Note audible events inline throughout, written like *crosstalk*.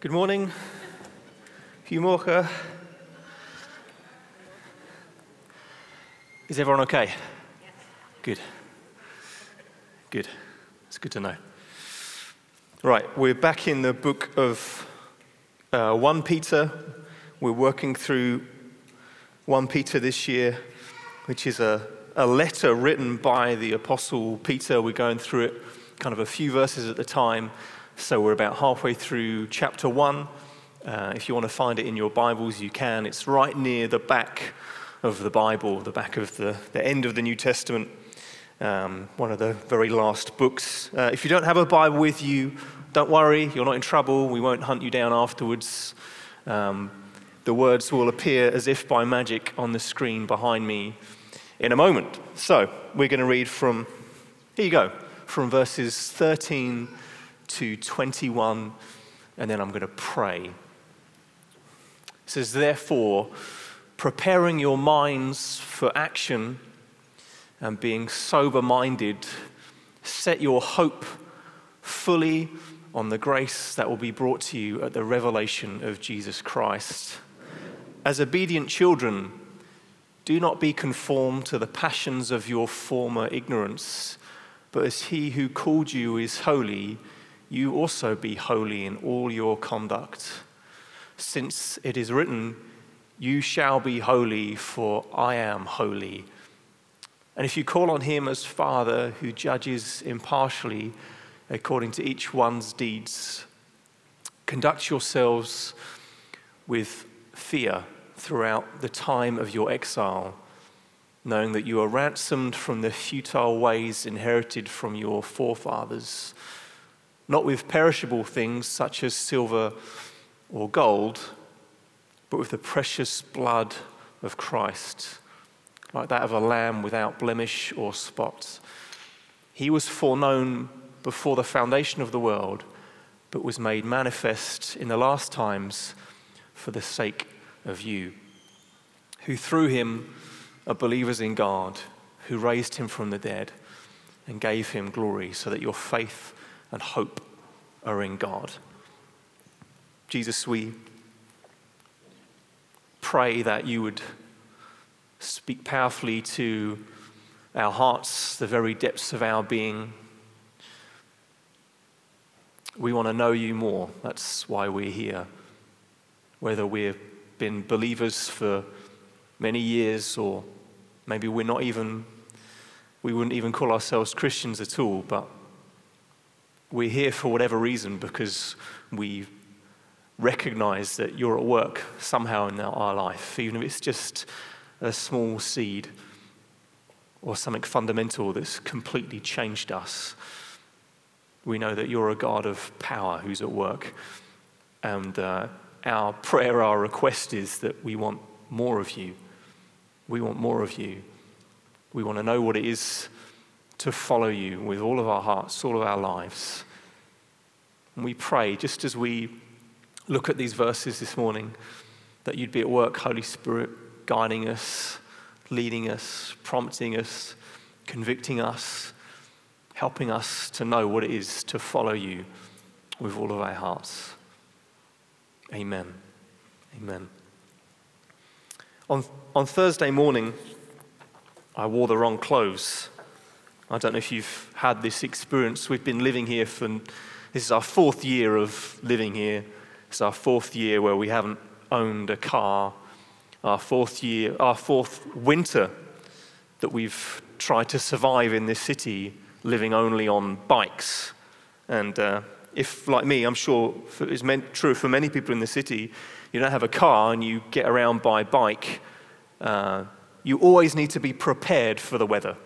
Good morning. Goedemorgen. Is everyone okay? Good. Good. It's good to know. Right, we're back in the book of uh, 1 Peter. We're working through 1 Peter this year, which is a, a letter written by the Apostle Peter. We're going through it kind of a few verses at a time. So we're about halfway through chapter 1. Uh, if you want to find it in your Bibles, you can. It's right near the back of the Bible, the back of the, the end of the New Testament, um, one of the very last books. Uh, if you don't have a Bible with you, don't worry, you're not in trouble. We won't hunt you down afterwards. Um, the words will appear as if by magic on the screen behind me in a moment. So we're going to read from, here you go, from verses 13 to 21, and then I'm going to pray. It says, Therefore, preparing your minds for action and being sober minded, set your hope fully on the grace that will be brought to you at the revelation of Jesus Christ. As obedient children, do not be conformed to the passions of your former ignorance, but as he who called you is holy, you also be holy in all your conduct. Since it is written, You shall be holy, for I am holy. And if you call on him as Father who judges impartially according to each one's deeds, conduct yourselves with fear throughout the time of your exile, knowing that you are ransomed from the futile ways inherited from your forefathers not with perishable things such as silver or gold, but with the precious blood of Christ, like that of a lamb without blemish or spot. He was foreknown before the foundation of the world, but was made manifest in the last times for the sake of you, who through him are believers in God, who raised him from the dead and gave him glory, so that your faith and hope are in God. Jesus, we pray that you would speak powerfully to our hearts, the very depths of our being. We want to know you more. That's why we're here. Whether we've been believers for many years or maybe we're not even, we wouldn't even call ourselves Christians at all, but we're here for whatever reason because we recognize that you're at work somehow in our life, even if it's just a small seed or something fundamental that's completely changed us. We know that you're a God of power who's at work. And uh, our prayer, our request is that we want more of you. We want more of you. We want to know what it is to follow you with all of our hearts, all of our lives. And we pray, just as we look at these verses this morning, that you'd be at work, Holy Spirit, guiding us, leading us, prompting us, convicting us, helping us to know what it is to follow you with all of our hearts. Amen. Amen. On, on Thursday morning, I wore the wrong clothes. I don't know if you've had this experience. We've been living here for, this is our fourth year of living here. It's our fourth year where we haven't owned a car. Our fourth year, our fourth winter that we've tried to survive in this city living only on bikes. And uh, if, like me, I'm sure it's meant, true for many people in the city, you don't have a car and you get around by bike, uh, you always need to be prepared for the weather.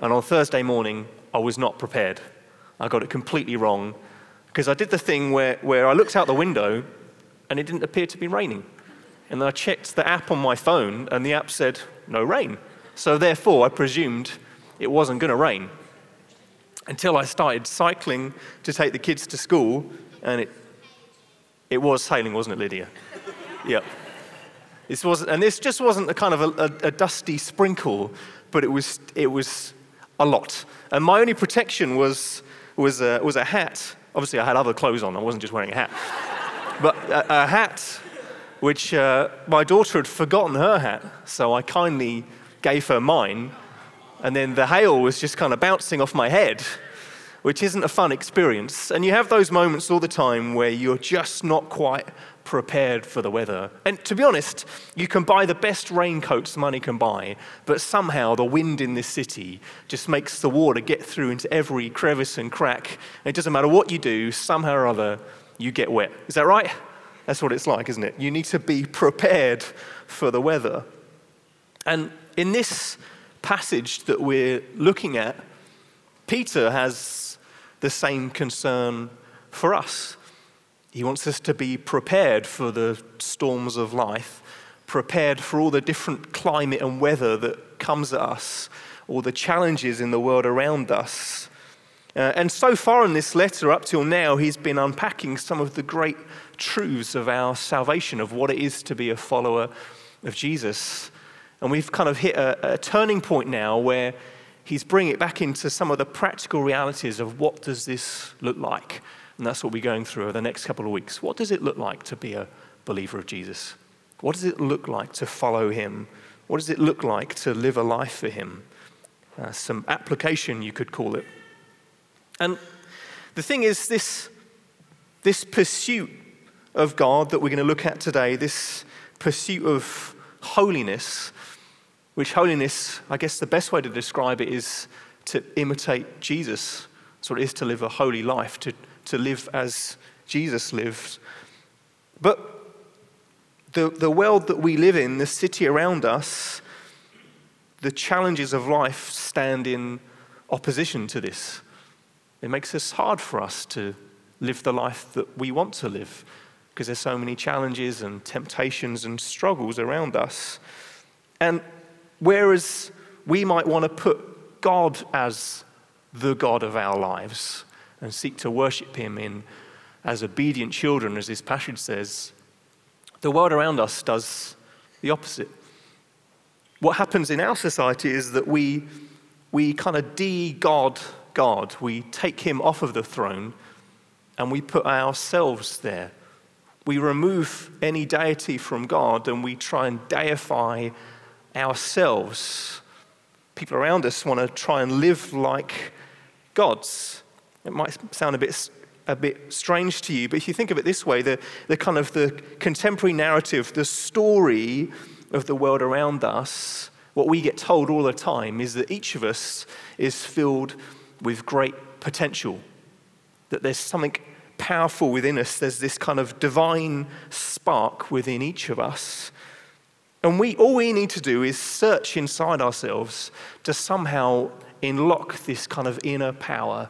And on Thursday morning, I was not prepared. I got it completely wrong because I did the thing where, where I looked out the window and it didn't appear to be raining. And then I checked the app on my phone and the app said, no rain. So therefore, I presumed it wasn't going to rain until I started cycling to take the kids to school and it, it was hailing, wasn't it, Lydia? *laughs* yep. This wasn't, and this just wasn't a kind of a, a, a dusty sprinkle, but it was, it was a lot. And my only protection was, was, a, was a hat. Obviously, I had other clothes on, I wasn't just wearing a hat. *laughs* but a, a hat which uh, my daughter had forgotten her hat, so I kindly gave her mine, and then the hail was just kind of bouncing off my head, which isn't a fun experience. And you have those moments all the time where you're just not quite prepared for the weather. And to be honest, you can buy the best raincoats money can buy, but somehow the wind in this city just makes the water get through into every crevice and crack. And it doesn't matter what you do, somehow or other, you get wet. Is that right? That's what it's like, isn't it? You need to be prepared for the weather. And in this passage that we're looking at, Peter has the same concern for us. He wants us to be prepared for the storms of life, prepared for all the different climate and weather that comes at us, all the challenges in the world around us. Uh, and so far in this letter, up till now, he's been unpacking some of the great truths of our salvation, of what it is to be a follower of Jesus. And we've kind of hit a, a turning point now where he's bringing it back into some of the practical realities of what does this look like. And that's what we're going through over the next couple of weeks. What does it look like to be a believer of Jesus? What does it look like to follow him? What does it look like to live a life for him? Uh, some application, you could call it. And the thing is, this, this pursuit of God that we're going to look at today, this pursuit of holiness, which holiness, I guess the best way to describe it is to imitate Jesus. That's what it is to live a holy life, to, to live as Jesus lived. But the, the world that we live in, the city around us, the challenges of life stand in opposition to this. It makes it hard for us to live the life that we want to live because there's so many challenges and temptations and struggles around us. And whereas we might want to put God as the God of our lives and seek to worship Him in as obedient children, as this passage says, the world around us does the opposite. What happens in our society is that we, we kind of de God God. We take Him off of the throne and we put ourselves there we remove any deity from God and we try and deify ourselves. People around us want to try and live like gods. It might sound a bit, a bit strange to you, but if you think of it this way, the, the kind of the contemporary narrative, the story of the world around us, what we get told all the time is that each of us is filled with great potential, that there's something powerful within us. There's this kind of divine spark within each of us. And we, all we need to do is search inside ourselves to somehow unlock this kind of inner power,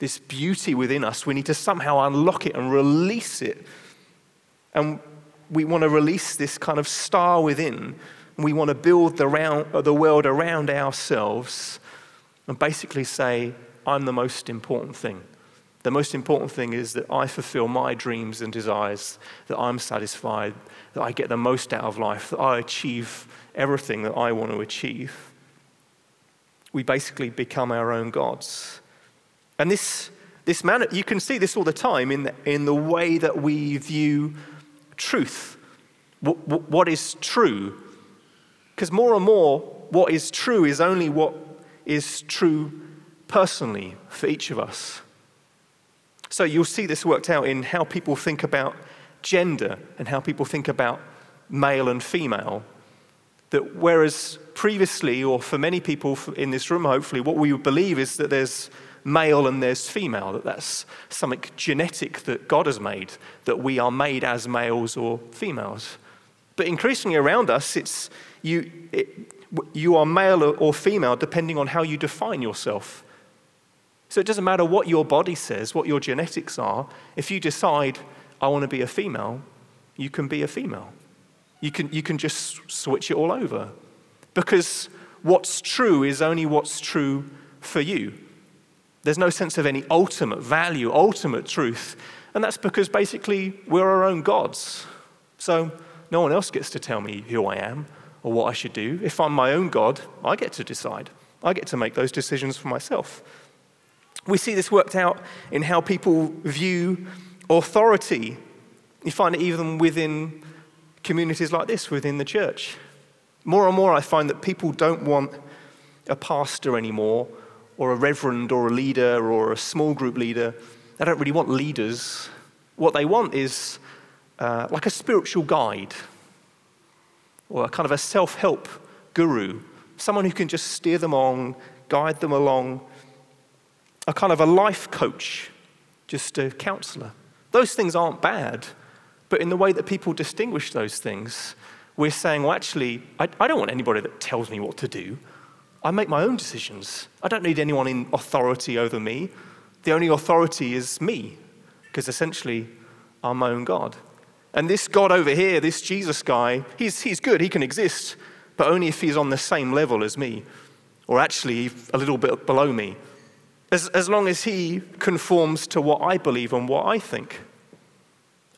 this beauty within us. We need to somehow unlock it and release it. And we want to release this kind of star within. We want to build the, round, the world around ourselves and basically say, I'm the most important thing. The most important thing is that I fulfill my dreams and desires, that I'm satisfied, that I get the most out of life, that I achieve everything that I want to achieve. We basically become our own gods. And this, this man, you can see this all the time in the, in the way that we view truth. what, what is true? Because more and more, what is true is only what is true personally for each of us. So you'll see this worked out in how people think about gender and how people think about male and female. That whereas previously, or for many people in this room, hopefully, what we believe is that there's male and there's female, that that's something genetic that God has made, that we are made as males or females. But increasingly around us, it's you, it, you are male or female depending on how you define yourself. So it doesn't matter what your body says, what your genetics are. If you decide, I want to be a female, you can be a female. You can, you can just switch it all over. Because what's true is only what's true for you. There's no sense of any ultimate value, ultimate truth. And that's because basically we're our own gods. So no one else gets to tell me who I am or what I should do. If I'm my own God, I get to decide. I get to make those decisions for myself. We see this worked out in how people view authority. You find it even within communities like this, within the church. More and more, I find that people don't want a pastor anymore, or a reverend, or a leader, or a small group leader. They don't really want leaders. What they want is uh, like a spiritual guide, or a kind of a self help guru, someone who can just steer them on, guide them along, a kind of a life coach, just a counselor. Those things aren't bad, but in the way that people distinguish those things, we're saying, well, actually, I, I don't want anybody that tells me what to do. I make my own decisions. I don't need anyone in authority over me. The only authority is me, because essentially, I'm my own God. And this God over here, this Jesus guy, he's, he's good, he can exist, but only if he's on the same level as me, or actually a little bit below me. As, as long as he conforms to what I believe and what I think.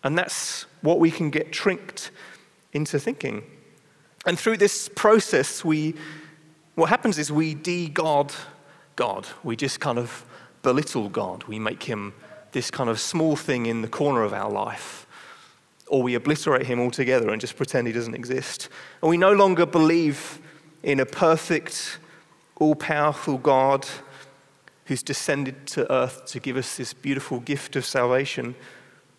And that's what we can get tricked into thinking. And through this process, we, what happens is we de God God. We just kind of belittle God. We make him this kind of small thing in the corner of our life. Or we obliterate him altogether and just pretend he doesn't exist. And we no longer believe in a perfect, all powerful God who's descended to earth to give us this beautiful gift of salvation.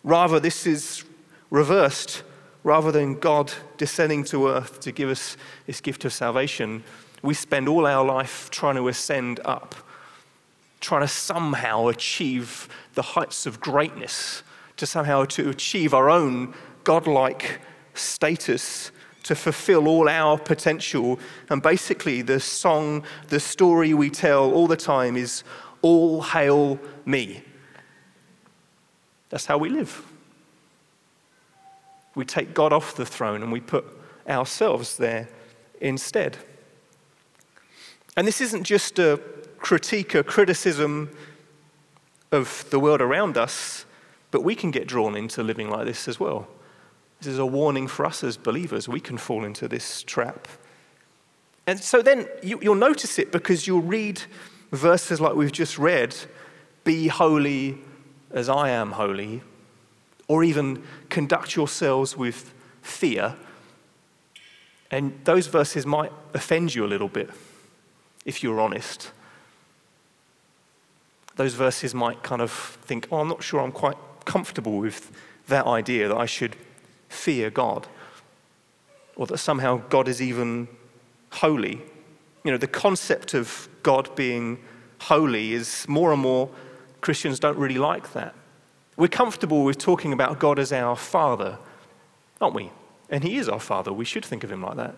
Rather, this is reversed. Rather than God descending to earth to give us this gift of salvation, we spend all our life trying to ascend up, trying to somehow achieve the heights of greatness, to somehow to achieve our own godlike status, to fulfill all our potential. And basically, the song, the story we tell all the time is all hail me. That's how we live. We take God off the throne and we put ourselves there instead. And this isn't just a critique, a criticism of the world around us, but we can get drawn into living like this as well. This is a warning for us as believers. We can fall into this trap. And so then you, will notice it because you'll read verses like we've just read Be holy as I am holy, or even conduct yourselves with fear. And those verses might offend you a little bit if you're honest. Those verses might kind of think, oh, I'm not sure I'm quite comfortable with that idea that I should fear God or that somehow God is even holy. You know, the concept of God being holy is more and more Christians don't really like that. We're comfortable with talking about God as our Father, aren't we? And He is our Father. We should think of Him like that.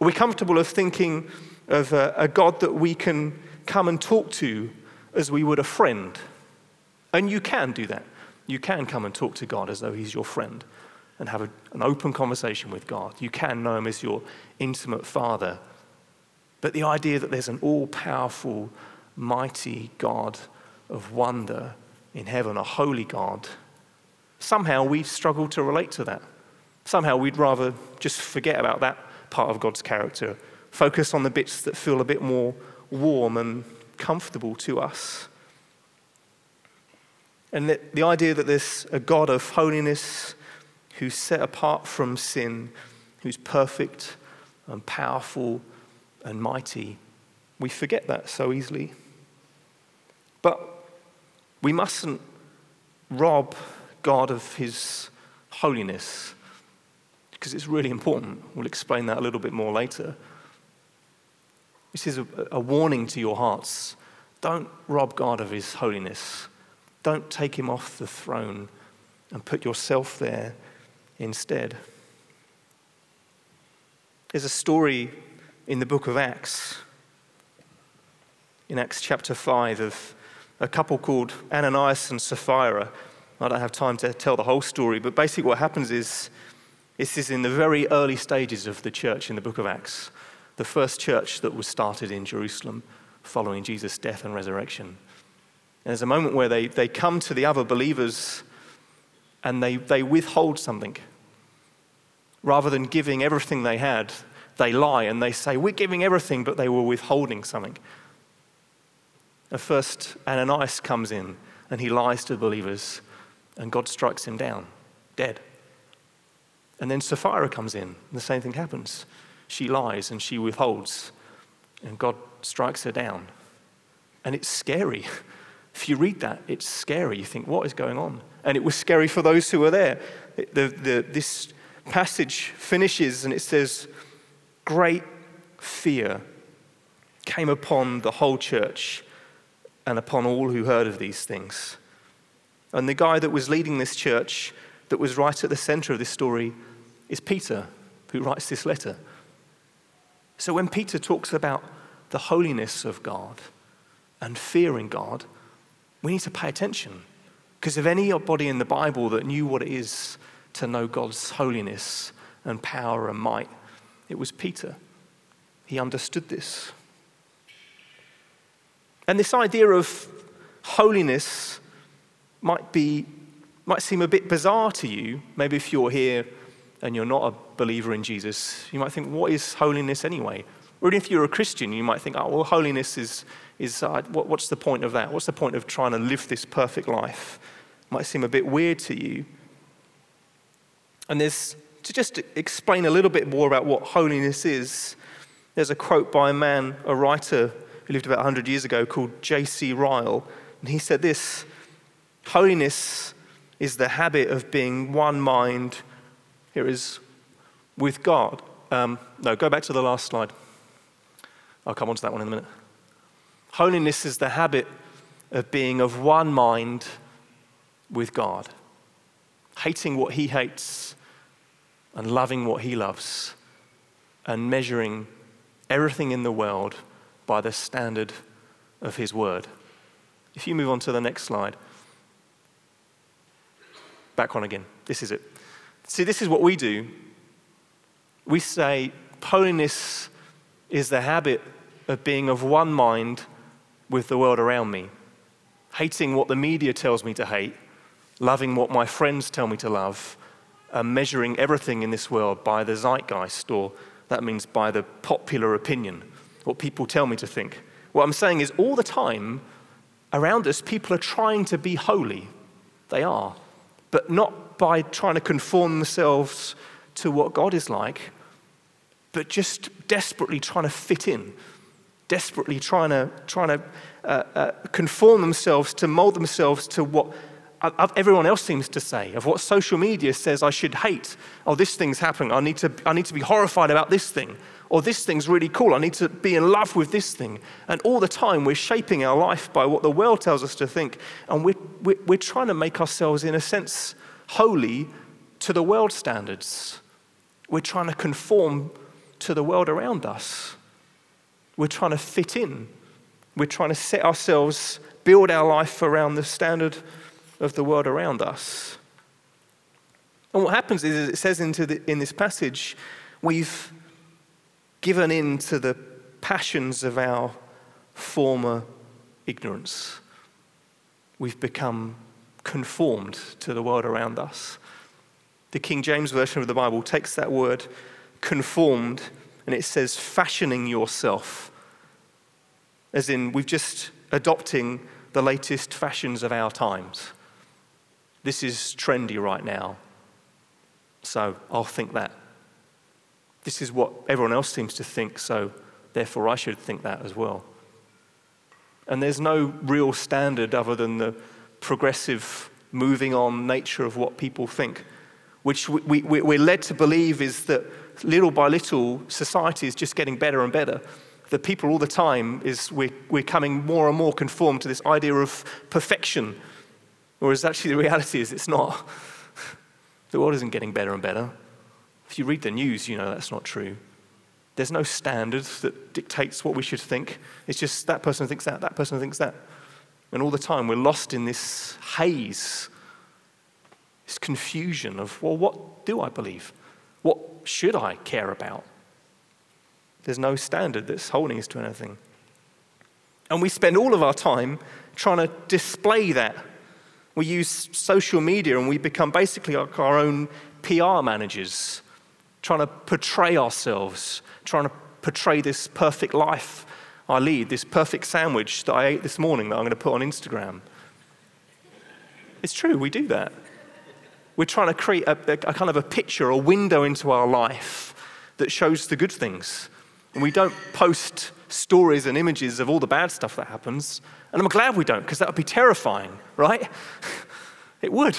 We're comfortable of thinking of a, a God that we can come and talk to as we would a friend. And you can do that. You can come and talk to God as though He's your friend and have a, an open conversation with God. You can know Him as your intimate Father. But the idea that there's an all powerful, mighty God of wonder in heaven, a holy God, somehow we struggle to relate to that. Somehow we'd rather just forget about that part of God's character, focus on the bits that feel a bit more warm and comfortable to us. And the, the idea that there's a God of holiness who's set apart from sin, who's perfect and powerful and mighty, we forget that so easily. But we mustn't rob God of his holiness because it's really important. We'll explain that a little bit more later. This is a, a, warning to your hearts. Don't rob God of his holiness. Don't take him off the throne and put yourself there instead. There's a story in the book of Acts, in Acts chapter 5, of a couple called Ananias and Sapphira. I don't have time to tell the whole story, but basically what happens is this is in the very early stages of the church in the book of Acts, the first church that was started in Jerusalem following Jesus' death and resurrection. And there's a moment where they, they come to the other believers and they, they withhold something. Rather than giving everything they had, they lie and they say, We're giving everything, but they were withholding something. At first, Ananias comes in and he lies to the believers, and God strikes him down. dead. And then Sapphira comes in, and the same thing happens. She lies and she withholds, and God strikes her down. And it's scary. *laughs* If you read that, it's scary. You think, what is going on? And it was scary for those who were there. The, the, this passage finishes and it says, Great fear came upon the whole church and upon all who heard of these things. And the guy that was leading this church, that was right at the center of this story, is Peter, who writes this letter. So when Peter talks about the holiness of God and fearing God, we need to pay attention. Because if anybody in the Bible that knew what it is to know God's holiness and power and might, it was Peter. He understood this. And this idea of holiness might be might seem a bit bizarre to you. Maybe if you're here and you're not a believer in Jesus, you might think, what is holiness anyway? Or if you're a Christian, you might think, oh, well, holiness is, is uh, what, what's the point of that? What's the point of trying to live this perfect life? Might seem a bit weird to you. And there's, to just explain a little bit more about what holiness is, there's a quote by a man, a writer who lived about 100 years ago called J.C. Ryle. And he said this Holiness is the habit of being one mind. Here is with God. Um, no, go back to the last slide. I'll come on to that one in a minute. Holiness is the habit of being of one mind with God, hating what He hates and loving what He loves, and measuring everything in the world by the standard of His Word. If you move on to the next slide, back on again. This is it. See, this is what we do. We say holiness is the habit of being of one mind with the world around me, hating what the media tells me to hate, loving what my friends tell me to love, and measuring everything in this world by the zeitgeist, or that means by the popular opinion what people tell me to think. What I'm saying is, all the time around us, people are trying to be holy. They are. But not by trying to conform themselves to what God is like, but just desperately trying to fit in, desperately trying to, trying to uh, uh, conform themselves, to mold themselves to what everyone else seems to say, of what social media says I should hate. Oh, this thing's happening. I need, to, I need to be horrified about this thing. Or this thing's really cool. I need to be in love with this thing. And all the time, we're shaping our life by what the world tells us to think. And we're, we're, we're trying to make ourselves, in a sense, holy to the world standards. We're trying to conform to the world around us. We're trying to fit in. We're trying to set ourselves, build our life around the standard of the world around us. And what happens is, it says the, in this passage, we've given in to the passions of our former ignorance. We've become conformed to the world around us. The King James Version of the Bible takes that word conformed and it says fashioning yourself, as in we've just adopting the latest fashions of our times. This is trendy right now, so I'll think that. This is what everyone else seems to think, so therefore I should think that as well. And there's no real standard other than the progressive, moving on nature of what people think, which we, we, we're led to believe is that little by little, society is just getting better and better. The people all the time is we're, we're coming more and more conformed to this idea of perfection, whereas actually the reality is it's not. *laughs* The world isn't getting better and better. If you read the news, you know that's not true. There's no standard that dictates what we should think. It's just that person thinks that, that person thinks that. And all the time we're lost in this haze, this confusion of, well, what do I believe? What should I care about? There's no standard that's holding us to anything. And we spend all of our time trying to display that. We use social media and we become basically our own PR managers trying to portray ourselves, trying to portray this perfect life I lead, this perfect sandwich that I ate this morning that I'm going to put on Instagram. It's true, we do that. We're trying to create a, a, a kind of a picture, a window into our life that shows the good things. And we don't post stories and images of all the bad stuff that happens. And I'm glad we don't, because that would be terrifying, right? *laughs* it would.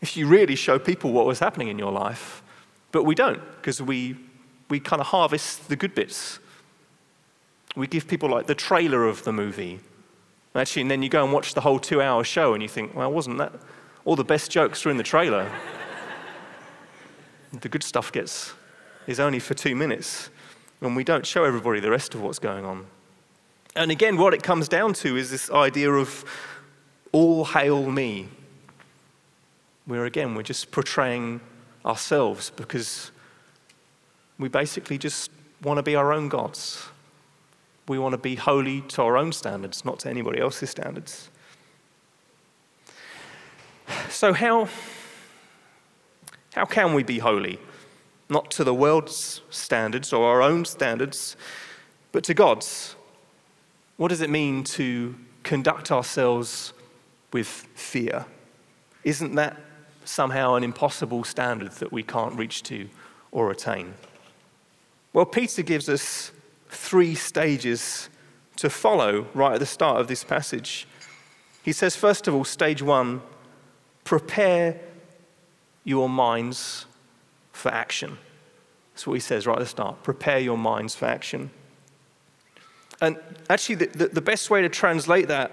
If you really show people what was happening in your life. But we don't, because we, we kind of harvest the good bits. We give people like the trailer of the movie. Actually, and then you go and watch the whole two hour show and you think, well, wasn't that all the best jokes are in the trailer? *laughs* the good stuff gets is only for two minutes, and we don't show everybody the rest of what's going on. And again, what it comes down to is this idea of all hail me. Where again, we're just portraying ourselves because we basically just want to be our own gods. We want to be holy to our own standards, not to anybody else's standards. So, how, how can we be holy? Not to the world's standards or our own standards, but to God's. What does it mean to conduct ourselves with fear? Isn't that somehow an impossible standard that we can't reach to or attain? Well, Peter gives us three stages to follow right at the start of this passage. He says, first of all, stage one, prepare your minds for action. That's what he says right at the start. Prepare your minds for action. And actually, the, the, the best way to translate that,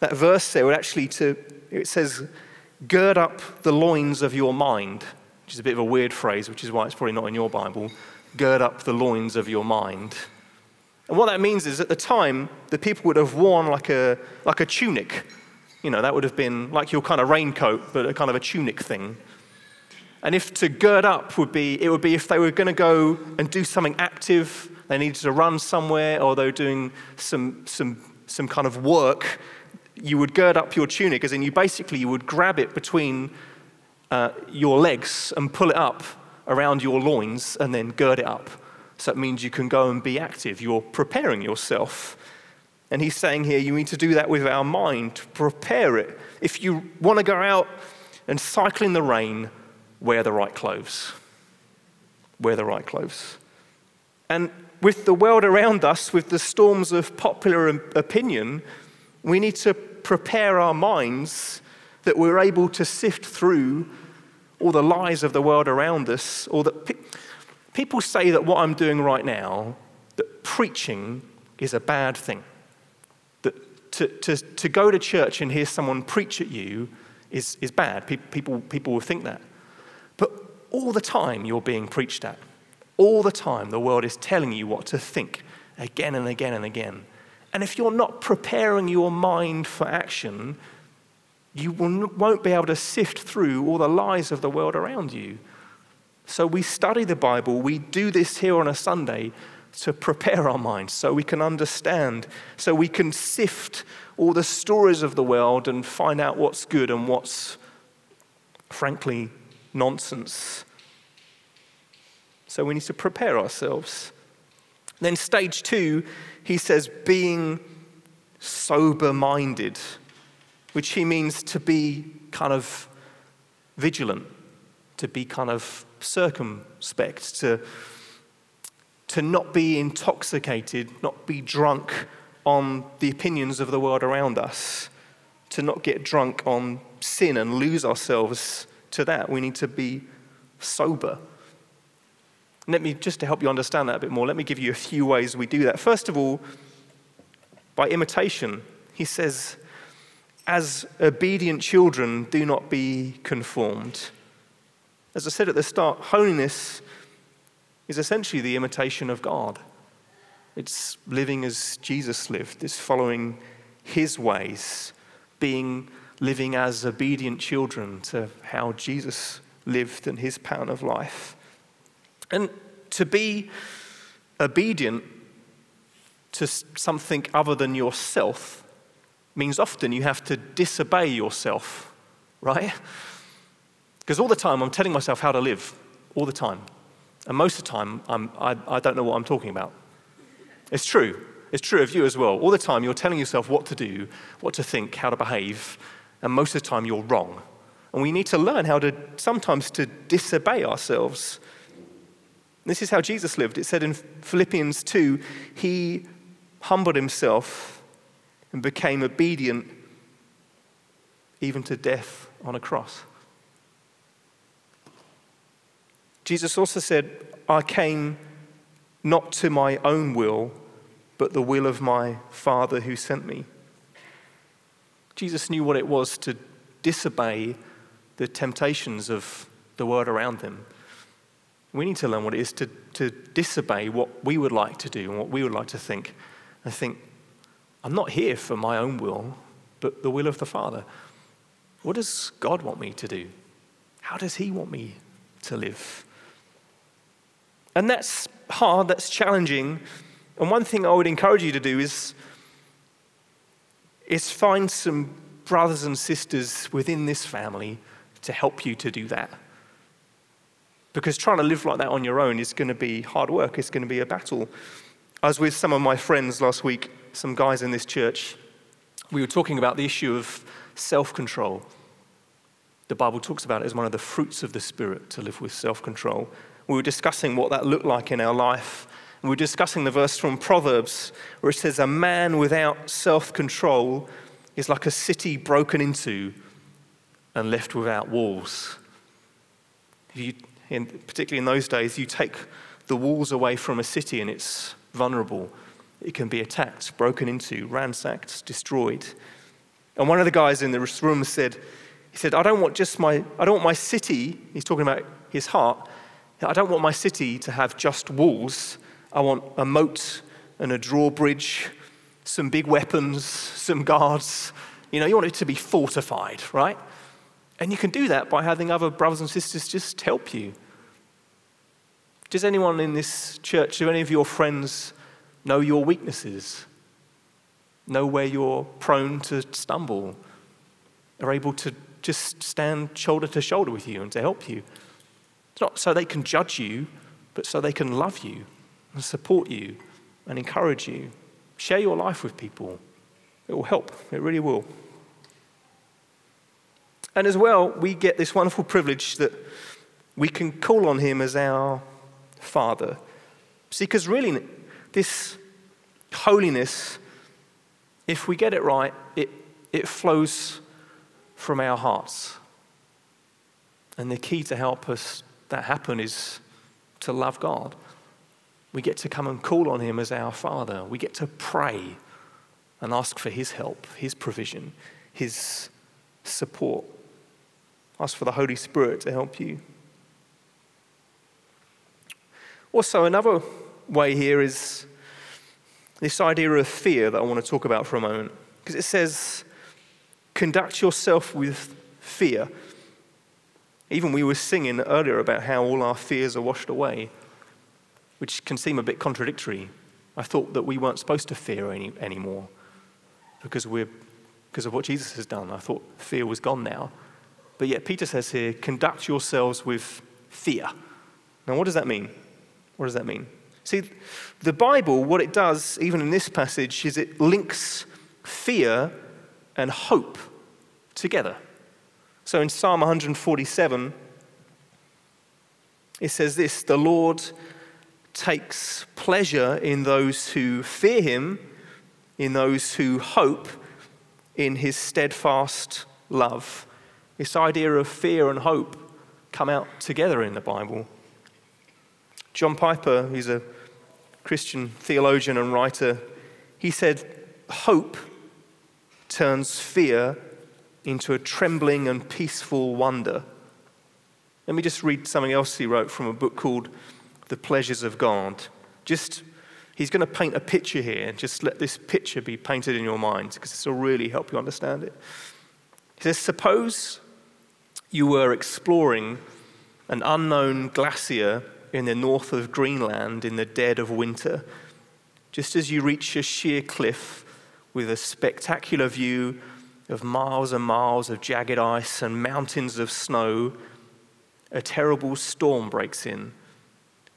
that verse there would actually to, it says, gird up the loins of your mind, which is a bit of a weird phrase, which is why it's probably not in your Bible. Gird up the loins of your mind. And what that means is at the time, the people would have worn like a, like a tunic. You know, that would have been like your kind of raincoat, but a kind of a tunic thing. And if to gird up would be, it would be if they were going to go and do something active, they needed to run somewhere, or they were doing some, some, some kind of work, you would gird up your tunic, as in you basically you would grab it between uh, your legs and pull it up around your loins and then gird it up. So it means you can go and be active. You're preparing yourself. And he's saying here, you need to do that with our mind, prepare it. If you want to go out and cycle in the rain, wear the right clothes. Wear the right clothes. And with the world around us, with the storms of popular opinion, we need to prepare our minds that we're able to sift through all the lies of the world around us, or that pe- people say that what I'm doing right now, that preaching is a bad thing. That to, to, to go to church and hear someone preach at you is, is bad. Pe- people, people will think that. All the time you're being preached at. All the time the world is telling you what to think again and again and again. And if you're not preparing your mind for action, you won't be able to sift through all the lies of the world around you. So we study the Bible, we do this here on a Sunday to prepare our minds so we can understand, so we can sift all the stories of the world and find out what's good and what's, frankly, nonsense. So we need to prepare ourselves. Then, stage two, he says, being sober minded, which he means to be kind of vigilant, to be kind of circumspect, to, to not be intoxicated, not be drunk on the opinions of the world around us, to not get drunk on sin and lose ourselves to that. We need to be sober. Let me, just to help you understand that a bit more, let me give you a few ways we do that. First of all, by imitation. He says, As obedient children, do not be conformed. As I said at the start, holiness is essentially the imitation of God. It's living as Jesus lived, it's following his ways, being living as obedient children to how Jesus lived and his pattern of life. And to be obedient to something other than yourself means often you have to disobey yourself, right? Because all the time I'm telling myself how to live, all the time. And most of the time I'm, I, I don't know what I'm talking about. It's true. It's true of you as well. All the time you're telling yourself what to do, what to think, how to behave, and most of the time you're wrong. And we need to learn how to sometimes to disobey ourselves. This is how Jesus lived. It said in Philippians 2 he humbled himself and became obedient even to death on a cross. Jesus also said, I came not to my own will, but the will of my Father who sent me. Jesus knew what it was to disobey the temptations of the world around them. We need to learn what it is to, to disobey what we would like to do and what we would like to think. I think, I'm not here for my own will, but the will of the Father. What does God want me to do? How does He want me to live? And that's hard, that's challenging. And one thing I would encourage you to do is, is find some brothers and sisters within this family to help you to do that. Because trying to live like that on your own is going to be hard work, it's going to be a battle. I was with some of my friends last week, some guys in this church. We were talking about the issue of self control. The Bible talks about it as one of the fruits of the Spirit to live with self control. We were discussing what that looked like in our life. And We're discussing the verse from Proverbs where it says, A man without self control is like a city broken into and left without walls. You, in, particularly in those days, you take the walls away from a city and it's vulnerable. It can be attacked, broken into, ransacked, destroyed. And one of the guys in the room said, he said, I don't want just my, I don't want my city, he's talking about his heart, I don't want my city to have just walls. I want a moat and a drawbridge, some big weapons, some guards. You know, you want it to be fortified, right? And you can do that by having other brothers and sisters just help you. Does anyone in this church, do any of your friends know your weaknesses? Know where you're prone to stumble? Are able to just stand shoulder to shoulder with you and to help you? It's not so they can judge you, but so they can love you and support you and encourage you. Share your life with people. It will help, it really will. And as well, we get this wonderful privilege that we can call on Him as our Father. See, because really, this holiness, if we get it right, it, it flows from our hearts. And the key to help us that happen is to love God. We get to come and call on Him as our Father. We get to pray and ask for His help, His provision, His support. Ask for the Holy Spirit to help you. Also, another way here is this idea of fear that I want to talk about for a moment. Because it says, conduct yourself with fear. Even we were singing earlier about how all our fears are washed away, which can seem a bit contradictory. I thought that we weren't supposed to fear any, anymore because, we're, because of what Jesus has done. I thought fear was gone now. But yet, Peter says here, conduct yourselves with fear. Now, what does that mean? What does that mean? See, the Bible, what it does, even in this passage, is it links fear and hope together. So in Psalm 147, it says this The Lord takes pleasure in those who fear him, in those who hope in his steadfast love. This idea of fear and hope come out together in the Bible. John Piper, who's a Christian theologian and writer, he said, Hope turns fear into a trembling and peaceful wonder. Let me just read something else he wrote from a book called The Pleasures of God. Just, he's going to paint a picture here. Just let this picture be painted in your mind because this will really help you understand it. He says, Suppose you were exploring an unknown glacier in the north of Greenland in the dead of winter. Just as you reach a sheer cliff with a spectacular view of miles and miles of jagged ice and mountains of snow, a terrible storm breaks in.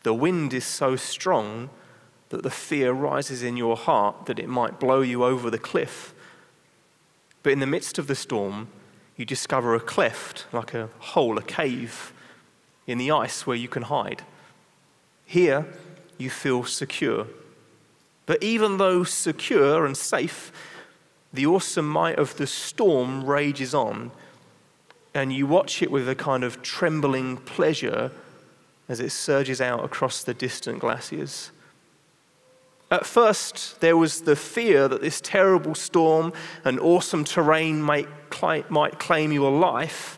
The wind is so strong that the fear rises in your heart that it might blow you over the cliff. But in the midst of the storm, you discover a cleft, like a hole, a cave in the ice where you can hide. Here, you feel secure. But even though secure and safe, the awesome might of the storm rages on, and you watch it with a kind of trembling pleasure as it surges out across the distant glaciers. At first, there was the fear that this terrible storm and awesome terrain might, might claim your life,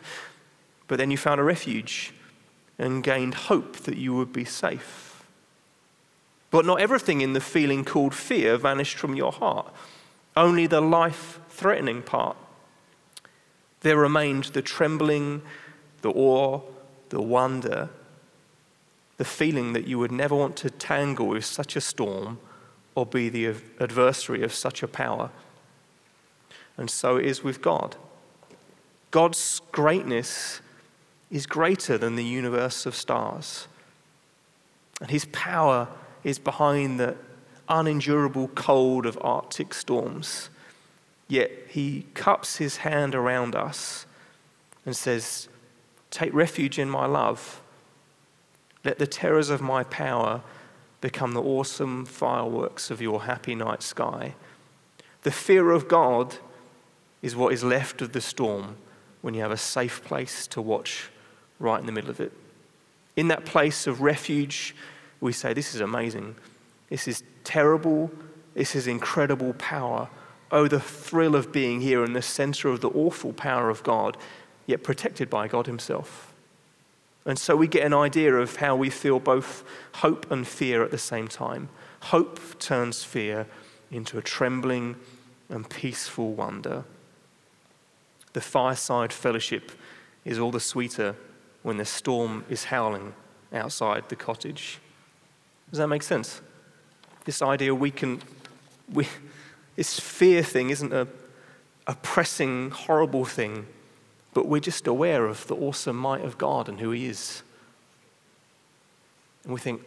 but then you found a refuge and gained hope that you would be safe. But not everything in the feeling called fear vanished from your heart, only the life threatening part. There remained the trembling, the awe, the wonder, the feeling that you would never want to tangle with such a storm or be the adversary of such a power. And so it is with God. God's greatness is greater than the universe of stars. And his power is behind the unendurable cold of Arctic storms. Yet he cups his hand around us and says, Take refuge in my love. Let the terrors of my power become the awesome fireworks of your happy night sky. The fear of God is what is left of the storm when you have a safe place to watch right in the middle of it. In that place of refuge, we say, This is amazing. This is terrible. This is incredible power. Oh, the thrill of being here in the center of the awful power of God, yet protected by God Himself. And so we get an idea of how we feel both hope and fear at the same time. Hope turns fear into a trembling and peaceful wonder. The fireside fellowship is all the sweeter when the storm is howling outside the cottage. Does that make sense? This idea we can, we, *laughs* this fear thing isn't a, a pressing, horrible thing but we're just aware of the awesome might of God and who He is. And we think,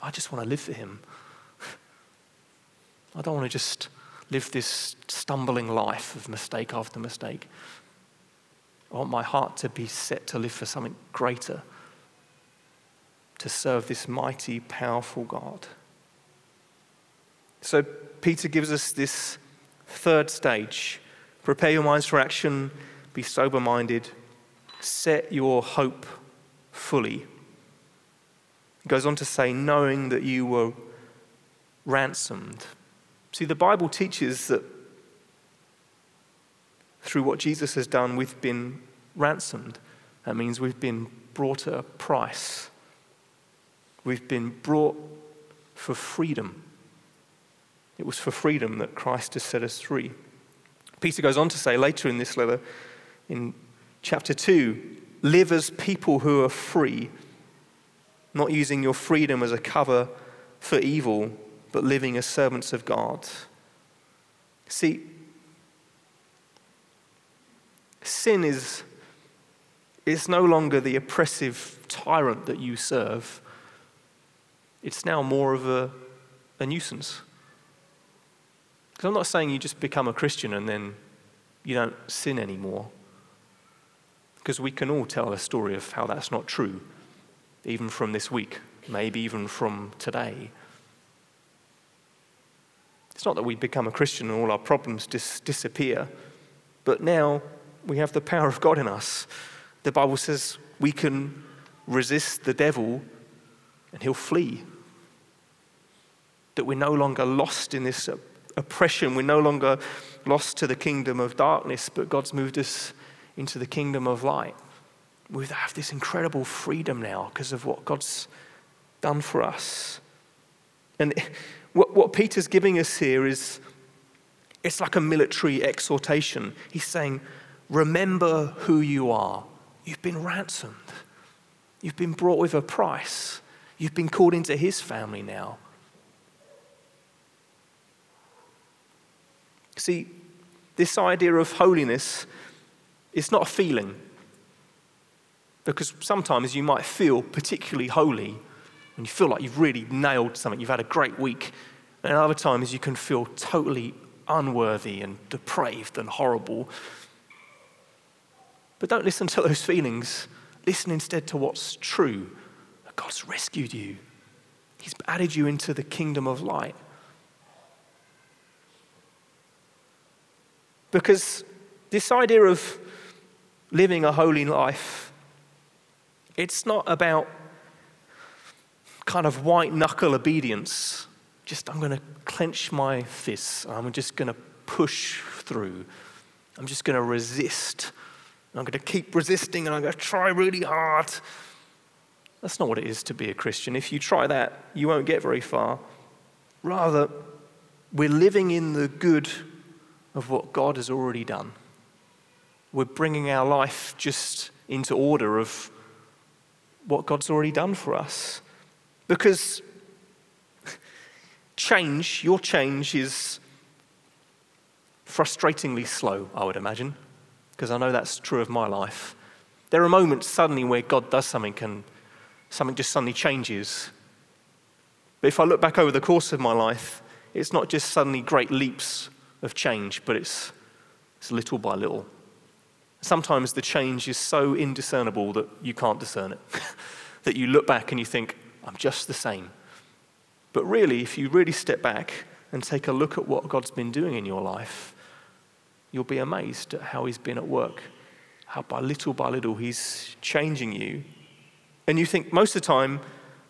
I just want to live for Him. *laughs* I don't want to just live this stumbling life of mistake after mistake. I want my heart to be set to live for something greater, to serve this mighty, powerful God. So, Peter gives us this third stage prepare your minds for action be sober minded, set your hope fully. He goes on to say, knowing that you were ransomed. See, the Bible teaches that through what Jesus has done, we've been ransomed. That means we've been brought at a price. We've been brought for freedom. It was for freedom that Christ has set us free. Peter goes on to say later in this letter in chapter 2 live as people who are free, not using your freedom as a cover for evil, but living as servants of God. See, sin is it's no longer the oppressive tyrant that you serve, it's now more of a, a nuisance. Because I'm not saying you just become a Christian and then you don't sin anymore. Because we can all tell a story of how that's not true, even from this week, maybe even from today. It's not that we become a Christian and all our problems dis- disappear, but now we have the power of God in us. The Bible says we can resist the devil and he'll flee. That we're no longer lost in this oppression, we're no longer lost to the kingdom of darkness, but God's moved us into the kingdom of light. We have this incredible freedom now because of what God's done for us. And what, what Peter's giving us here is it's like a military exhortation. He's saying, Remember who you are. You've been ransomed, you've been brought with a price, you've been called into his family now. See, this idea of holiness it's not a feeling. Because sometimes you might feel particularly holy and you feel like you've really nailed something, you've had a great week. And other times you can feel totally unworthy and depraved and horrible. But don't listen to those feelings. Listen instead to what's true. God's rescued you, He's added you into the kingdom of light. Because this idea of living a holy life, it's not about kind of white knuckle obedience. Just, I'm going to clench my fists. I'm just going to push through. I'm just going to resist. I'm going to keep resisting and I'm going to try really hard. That's not what it is to be a Christian. If you try that, you won't get very far. Rather, we're living in the good of what God has already done. We're bringing our life just into order of what God's already done for us. Because change, your change, is frustratingly slow, I would imagine, because I know that's true of my life. There are moments suddenly where God does something and something just suddenly changes. But if I look back over the course of my life, it's not just suddenly great leaps of change, but it's, it's little by little. Sometimes the change is so indiscernible that you can't discern it, *laughs* that you look back and you think, I'm just the same. But really, if you really step back and take a look at what God's been doing in your life, you'll be amazed at how He's been at work, how by little by little He's changing you. And you think most of the time,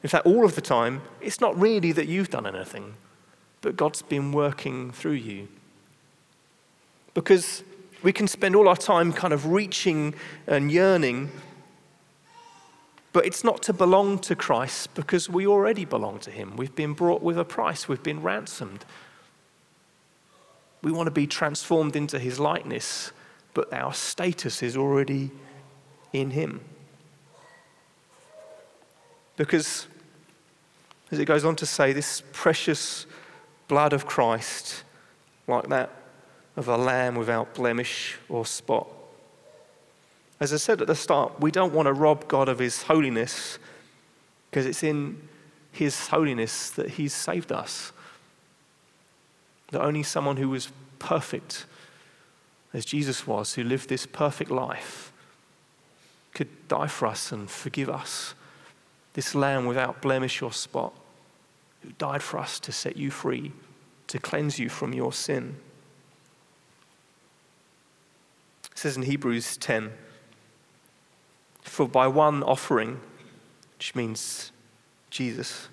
in fact, all of the time, it's not really that you've done anything, but God's been working through you. Because we can spend all our time kind of reaching and yearning, but it's not to belong to Christ because we already belong to Him. We've been brought with a price, we've been ransomed. We want to be transformed into His likeness, but our status is already in Him. Because, as it goes on to say, this precious blood of Christ, like that of a lamb without blemish or spot. As I said at the start, we don't want to rob God of his holiness because it's in his holiness that he's saved us. That only someone who was perfect, as Jesus was, who lived this perfect life, could die for us and forgive us. This lamb without blemish or spot, who died for us to set you free, to cleanse you from your sin. It says in Hebrews 10 For by one offering, which means Jesus,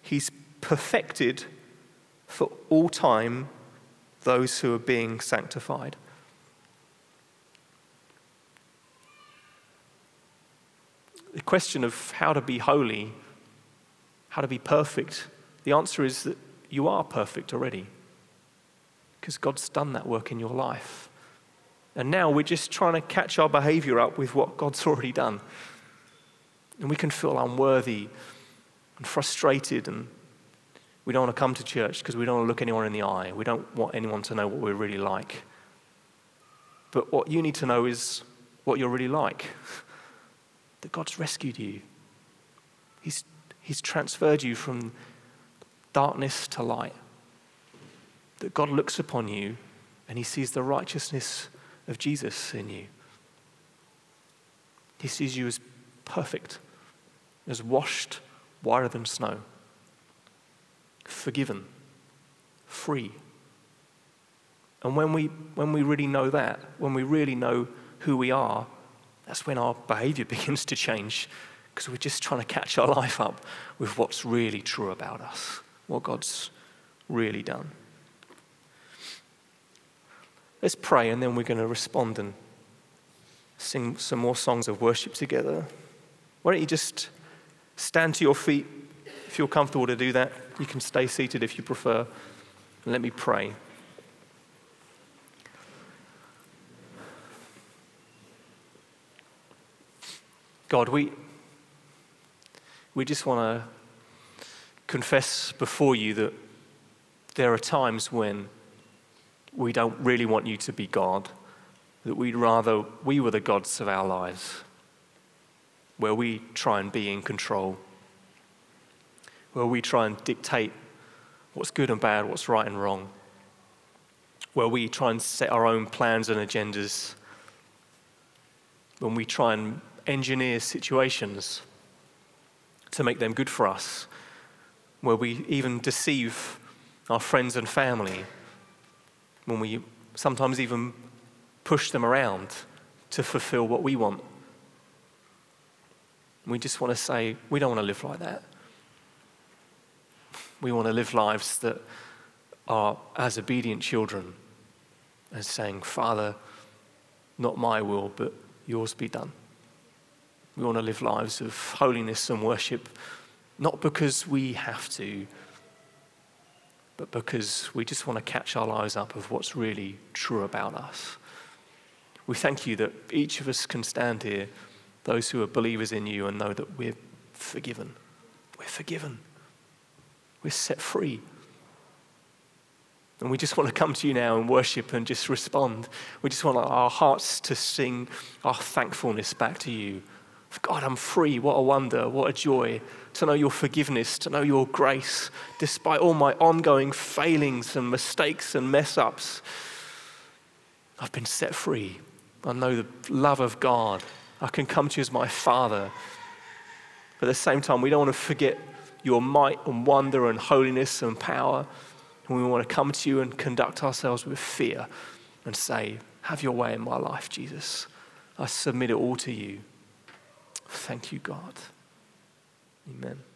he's perfected for all time those who are being sanctified. The question of how to be holy, how to be perfect, the answer is that you are perfect already because God's done that work in your life. And now we're just trying to catch our behavior up with what God's *laughs* already done. And we can feel unworthy and frustrated, and we don't want to come to church because we don't want to look anyone in the eye. We don't want anyone to know what we're really like. But what you need to know is what you're really like *laughs* that God's rescued you, He's, he's transferred you from darkness to light. That God looks upon you and He sees the righteousness of Jesus in you. He sees you as perfect, as washed whiter than snow, forgiven, free. And when we, when we really know that, when we really know who we are, that's when our behavior *laughs* begins to change because we're just trying to catch our life up with what's really true about us, what God's really done. Let's pray and then we're going to respond and sing some more songs of worship together. Why don't you just stand to your feet if you're comfortable to do that? You can stay seated if you prefer. And let me pray. God, we, we just want to confess before you that there are times when we don't really want you to be God, that we'd rather we were the gods of our lives, where we try and be in control, where we try and dictate what's good and bad, what's right and wrong, where we try and set our own plans and agendas, when we try and engineer situations to make them good for us, where we even deceive our friends and family, when we sometimes even push them around to fulfill what we want. We just want to say, we don't want to live like that. We want to live lives that are as obedient children as saying, Father, not my will, but yours be done. We want to live lives of holiness and worship, not because we have to, but because we just want to catch our eyes up of what's really true about us. We thank you that each of us can stand here, those who are believers in you, and know that we're forgiven. We're forgiven. We're set free. And we just want to come to you now and worship and just respond. We just want our hearts to sing our thankfulness back to you. God, I'm free. What a wonder. What a joy to know your forgiveness, to know your grace, despite all my ongoing failings and mistakes and mess ups. I've been set free. I know the love of God. I can come to you as my Father. But at the same time, we don't want to forget your might and wonder and holiness and power. And we want to come to you and conduct ourselves with fear and say, Have your way in my life, Jesus. I submit it all to you. Thank you, God. Amen.